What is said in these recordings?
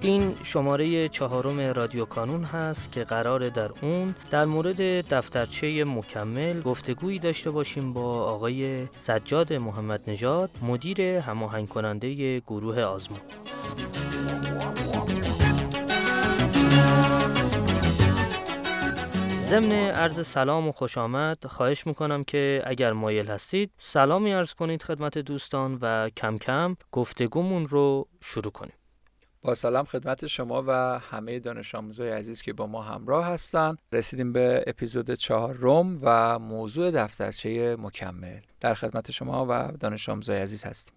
این شماره چهارم رادیو کانون هست که قرار در اون در مورد دفترچه مکمل گفتگویی داشته باشیم با آقای سجاد محمد نژاد مدیر هماهنگ کننده گروه آزمون. ضمن عرض سلام و خوش آمد خواهش می‌کنم که اگر مایل هستید سلامی عرض کنید خدمت دوستان و کم کم گفتگومون رو شروع کنیم. سلام خدمت شما و همه دانش آموزای عزیز که با ما همراه هستن. رسیدیم به اپیزود چهار روم و موضوع دفترچه مکمل. در خدمت شما و دانش آموزای عزیز هستیم.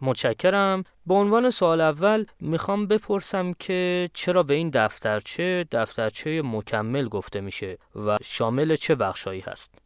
متشکرم. به عنوان سوال اول می‌خوام بپرسم که چرا به این دفترچه دفترچه مکمل گفته میشه و شامل چه بخشهایی هست؟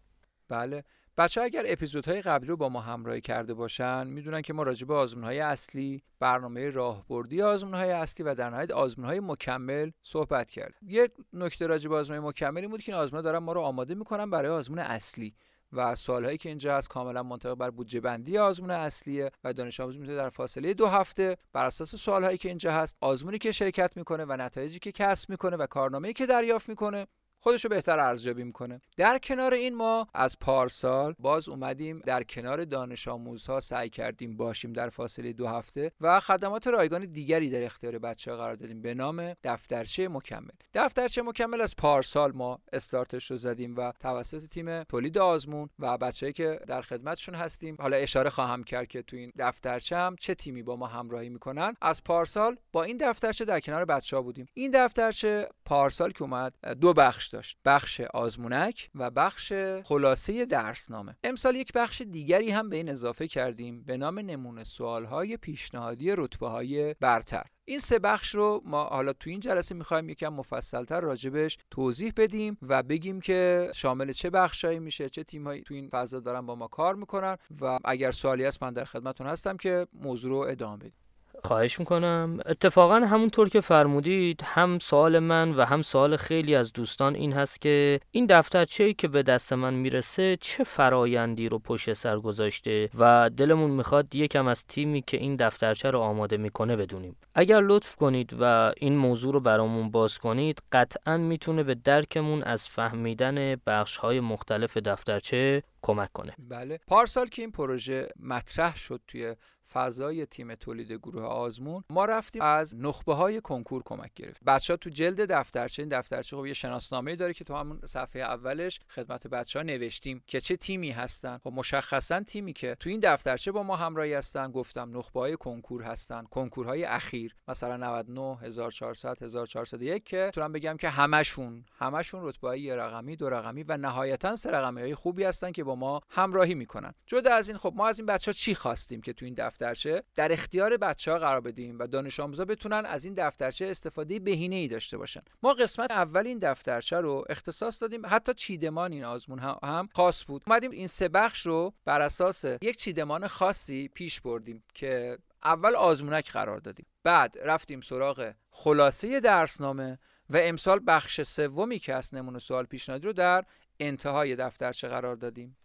بله. بچه اگر اپیزودهای قبلی رو با ما همراهی کرده باشن می‌دونن که ما راجع به های اصلی برنامه راهبردی های اصلی و در نهایت های مکمل صحبت کرد یه نکته راجع به آزمون مکملی بود که این آزمون دارن ما رو آماده می‌کنن برای آزمون اصلی و سوالهایی که اینجا هست کاملا منطبق بر بودجه بندی آزمون اصلیه و دانش آموز می‌تونه در فاصله دو هفته بر اساس سوالهایی که اینجا هست آزمونی که شرکت می‌کنه و نتایجی که کسب می‌کنه و کارنامه‌ای که دریافت می‌کنه خودش رو بهتر ارزیابی می‌کنه. در کنار این ما از پارسال باز اومدیم در کنار دانش آموزها سعی کردیم باشیم در فاصله دو هفته و خدمات رایگان دیگری در اختیار بچه ها قرار دادیم به نام دفترچه مکمل. دفترچه مکمل از پارسال ما استارتش رو زدیم و توسط تیم تولید آزمون و بچه‌ای که در خدمتشون هستیم حالا اشاره خواهم کرد که تو این دفترچه هم چه تیمی با ما همراهی می‌کنن. از پارسال با این دفترچه در کنار بچه ها بودیم. این دفترچه پارسال که اومد دو بخش داشت. بخش آزمونک و بخش خلاصه درسنامه. امسال یک بخش دیگری هم به این اضافه کردیم به نام نمونه های پیشنهادی رتبه های برتر. این سه بخش رو ما حالا تو این جلسه می‌خوایم یکم مفصلتر راجبش توضیح بدیم و بگیم که شامل چه بخشهایی میشه چه تیمهایی تو این فضا دارن با ما کار می‌کنن و اگر سوالی هست من در خدمتتون هستم که موضوع رو ادامه بدیم. خواهش می‌کنم. اتفاقا همونطور که فرمودید هم سوال من و هم سوال خیلی از دوستان این هست که این دفترچه ای که به دست من می‌رسه چه فرایندی رو پشت سر گذاشته و دلمون می‌خواد یکم از تیمی که این دفترچه رو آماده می‌کنه بدونیم. اگر لطف کنید و این موضوع رو برامون باز کنید قطعا می‌تونه به درکمون از فهمیدن بخش های مختلف دفترچه کمک کنه. بله. پارسال که این پروژه مطرح شد توی فضای تیم تولید گروه آزمون ما رفتیم از نخبه های کنکور کمک گرفت بچه ها تو جلد دفترچه این دفترچه خب یه شناسنامه داره که تو همون صفحه اولش خدمت بچه ها نوشتیم که چه تیمی هستن. خب مشخصا تیمی که تو این دفترچه با ما همراهی هستن گفتم نخبه های کنکور هستن کنکورهای اخیر. مثلا 99 1400 1401 که تو بگم که همشون همشون رتبه یه رقمی دو رقمی و نهایتا سه رقمی های خوبی هستن که با ما همراهی می‌کنن. جدا از این خب ما از این بچه ها چی خواستیم که تو این دفترچه در اختیار بچه ها قرار بدیم و دانش آموزا بتونن از این دفترچه استفاده بهینه ای داشته باشن. ما قسمت اول این دفترچه رو اختصاص دادیم. حتی چیدمان این آزمون هم خاص بود. اومدیم این سه بخش رو بر اساس یک چیدمان خاصی پیش بردیم که اول آزمونک قرار دادیم. بعد رفتیم سراغ خلاصه درسنامه و امسال بخش سومی که از نمونه سوال پیشنهادی رو در انتهای دفترچه قرار دادیم.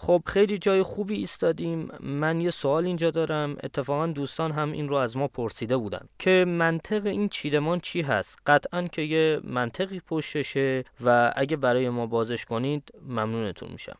خب خیلی جای خوبی ایستادیم. من یه سوال اینجا دارم. اتفاقا دوستان هم این رو از ما پرسیده بودن که منطق این چیدمان چی هست؟ قطعا که یه منطقی پشتشه و اگه برای ما بازش کنید ممنونتون میشم.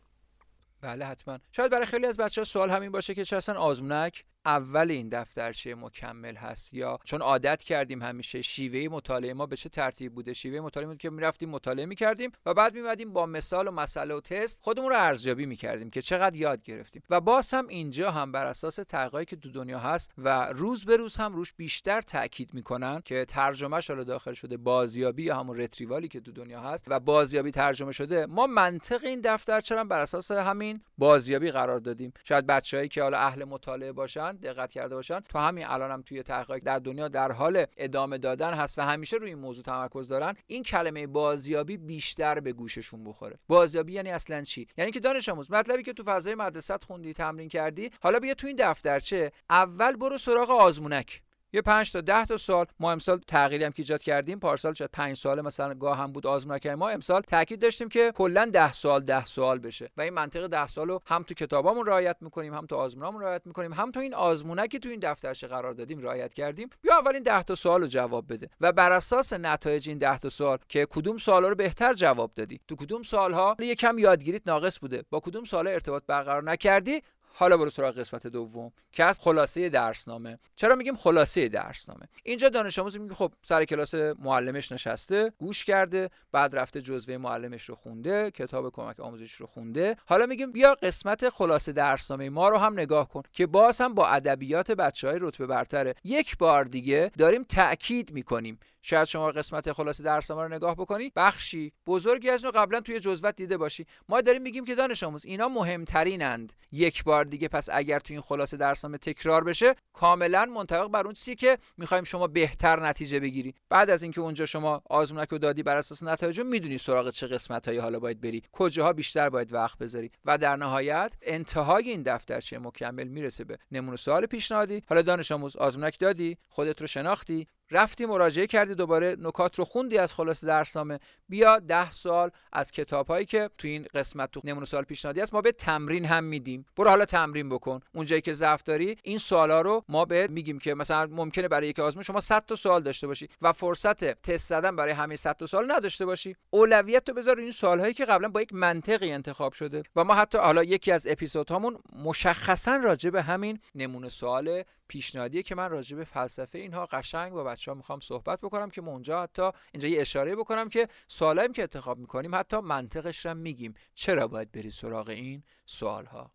بله حتما. شاید برای خیلی از بچه ها سوال همین باشه که چه اصلا آزمونک؟ اول این دفترچه مکمل هست یا چون عادت کردیم همیشه شیوه مطالعه ما به چه ترتیب بوده؟ شیوه مطالعه بود که می‌رفتیم مطالعه می‌کردیم و بعد میمدیم با مثال و مسئله و تست خودمون رو ارزیابی می‌کردیم که چقدر یاد گرفتیم. و باز هم اینجا هم بر اساس تحقیقاتی که دو دنیا هست و روز به روز هم روش بیشتر تاکید می‌کنن که ترجمه شده داخل شده بازیابی یا همون رتریوالی که دو دنیا هست و بازیابی ترجمه شده ما منطق این دفترچه بر اساس همین بازیابی قرار دادیم. شاید بچههایی که حالا اهل مطالعه باشن دقت کرده باشن. تو همین الانم هم توی تحقیق در دنیا در حال ادامه دادن هست و همیشه روی این موضوع تمرکز دارن. این کلمه بازیابی بیشتر به گوششون بخوره. بازیابی یعنی اصلا چی؟ یعنی که دانش آموز مطلبی که تو فضای مدرسه خوندی تمرین کردی حالا بیا تو این دفترچه اول برو سراغ آزمونک. یه 5 تا 10 تا سال. ما امسال تغییری هم که ایجاد کردیم پارسال چه 5 سال مثلا گاه هم بود آزمون کردیم ما امسال تاکید داشتیم که کلا 10 سال 10 سال بشه. و این منطق 10 سال رو هم تو کتابامون رعایت می‌کنیم هم تو آزمونامون رعایت می‌کنیم هم تو این آزمونه که تو این دفترچه قرار دادیم رعایت کردیم. بیا اول این 10 تا سوال رو جواب بده. و بر اساس نتایج این 10 تا سوال که کدوم سوالا رو بهتر جواب دادی؟ تو کدوم سالها یکم یادگیریت ناقص بوده. با کدوم سال ارتباط برقرار نکردی؟ حالا برو سراغ قسمت دوم که از خلاصه درسنامه. چرا میگیم خلاصه درسنامه؟ اینجا دانش آموز میگه خب سر کلاس معلمش نشسته گوش کرده بعد رفته جزوه معلمش رو خونده کتاب کمک آموزش رو خونده. حالا میگیم بیا قسمت خلاصه درسنامه ما رو هم نگاه کن که باز هم با ادبیات بچه های رتبه برتره. یک بار دیگه داریم تاکید می‌کنیم. شاید شما قسمت خلاصه درسنامه رو نگاه بکنی بخشی. بزرگی از اون قبلا توی جزوت دیده باشی. ما داریم میگیم که دانش آموز اینا مهمترینند. یک بار دیگه پس اگر توی این خلاصه درسنامه تکرار بشه کاملا منطبق بر اون چیزی که می‌خوایم شما بهتر نتیجه بگیری. بعد از اینکه اونجا شما آزمونک رو دادی بر اساس نتایج می‌دونی سراغ چه قسمت هایی حالا باید بری کجاها بیشتر باید وقت بذاری و در نهایت انتهای این دفترچه مکمل می‌رسه به نمونه سوال پیشنهادی. حالا دانش آموز آزمونک دادی خودت رو شناختی رفتی مراجعه کردی دوباره نکات رو خوندی از خلاصه درسنامه. بیا ده سال از کتابهایی که تو این قسمت تو نمونه سال پیشنهادی است ما به تمرین هم میدیم. برو حالا تمرین بکن. اونجایی که ضعف داری این سوالا رو ما به میگیم که مثلا ممکنه برای یک آزمون شما 100 تا سوال داشته باشی و فرصت تست زدن برای همه 100 تا سوال نداشته باشی. اولویت تو بذار این سوالهایی که قبلا با یک منطقی انتخاب شده و ما حتی حالا یکی از اپیزودهامون مشخصا راجع به همین نمونه سوال پیشنهادیه که من راجع به فلسفه اینها قشنگ با بچه ها می‌خوام صحبت بکنم که ما اونجا حتی اینجا یه اشاره بکنم که سوالایی که انتخاب می‌کنیم حتی منطقش رو میگیم. چرا باید بری سراغ این سوال ها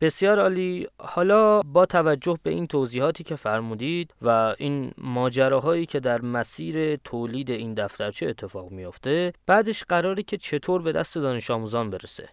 بسیار عالی. حالا با توجه به این توضیحاتی که فرمودید و این ماجراهایی که در مسیر تولید این دفترچه اتفاق میافته بعدش قراره که چطور به دست دانش آموزان برسه؟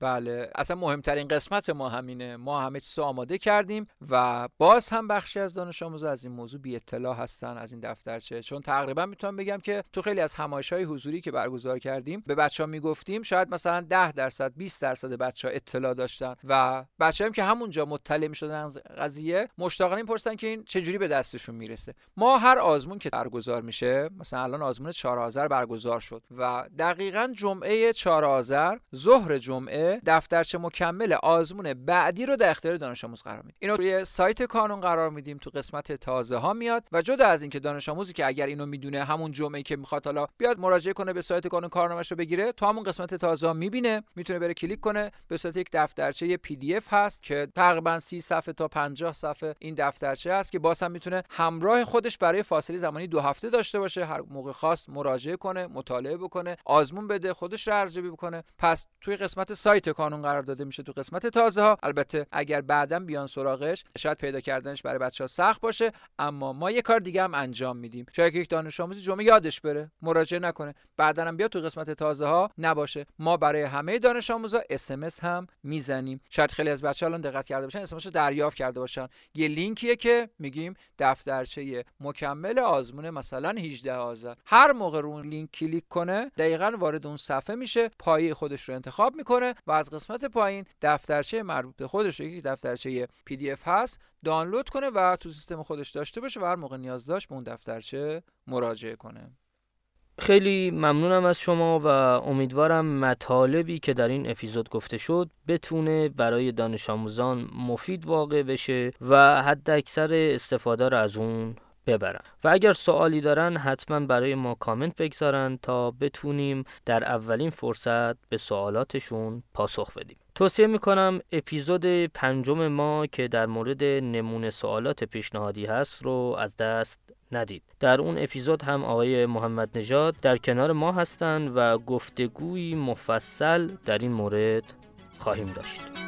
بله اصلا مهمترین قسمت ما همینه. ما همه چیز آماده کردیم و باز هم بخشی از دانش آموز از این موضوع بی اطلاع هستن از این دفترچه. چون تقریبا می‌تونم بگم که تو خیلی از همایش های حضوری که برگزار کردیم به بچه ها می‌گفتیم شاید مثلا 10 درصد 20 درصد بچه ها اطلاع داشتن و بچه هم که همونجا مطلع می‌شدن از قضیه مشتاقانه می‌پرسن که این چجوری به دستشون می‌رسه. ما هر آزمون که برگزار میشه مثلا الان آزمون 4 آذر برگزار شد و دقیقا جمعه 4 آذر ظهر جمعه دفترچه مکمل آزمون بعدی رو در اختیار دانش آموز قرار میدیم. اینو روی سایت کانون قرار میدیم تو قسمت تازه ها میاد و جدا از اینکه دانش آموزی که اگر اینو می‌دونه همون جمعه که می‌خواد حالا بیاد مراجعه کنه به سایت کانون کارنامه‌شو بگیره تو همون قسمت تازه ها می‌بینه می‌تونه بره کلیک کنه به صورت یک دفترچه PDF هست که تقریبا 30 صفحه تا 50 صفحه این دفترچه هست که باز هم می‌تونه همراه خودش برای فاصله زمانی دو هفته داشته باشه هر موقع خواست مراجعه کنه مطالعه بکنه آزمون بده خودش رو ارزیابی بکنه. پس توی قسمت سایت سایت کانون قرار داده میشه تو قسمت تازه ها البته اگر بعدا بیان سراغش شاید پیدا کردنش برای بچه ها سخت باشه اما ما یه کار دیگه هم انجام میدیم. شاید یک دانش آموزی جمعه یادش بره. مراجعه نکنه. بعدا هم بیاد تو قسمت تازه ها نباشه. ما برای همه دانش آموزا SMS هم می‌زنیم. شاید خیلی از بچه ها الان دقت کرده باشن SMS رو دریافت کرده باشن. یه لینکیه که میگیم دفترچه مکمل آزمون مثلا 18 آذر. هر موقع رو اون لینک کلیک کنه دقیقا وارد اون صفحه میشه. پایه خودش رو انتخاب می‌کنه و از قسمت پایین دفترچه مربوط به خودش که دفترچه PDF هست. دانلود کنه و تو سیستم خودش داشته باشه و هر موقع نیاز داشت به اون دفترچه مراجعه کنه. خیلی ممنونم از شما و امیدوارم مطالبی که در این اپیزود گفته شد بتونه برای دانش آموزان مفید واقع بشه و حد اکثر استفاده را از اون ببرن و اگر سوالی دارن حتما برای ما کامنت بگذارن تا بتونیم در اولین فرصت به سوالاتشون پاسخ بدیم. توصیه می‌کنم اپیزود پنجم ما که در مورد نمونه سوالات پیشنهادی هست رو از دست ندید. در اون اپیزود هم آقای محمد نژاد در کنار ما هستند و گفتگوی مفصل در این مورد خواهیم داشت.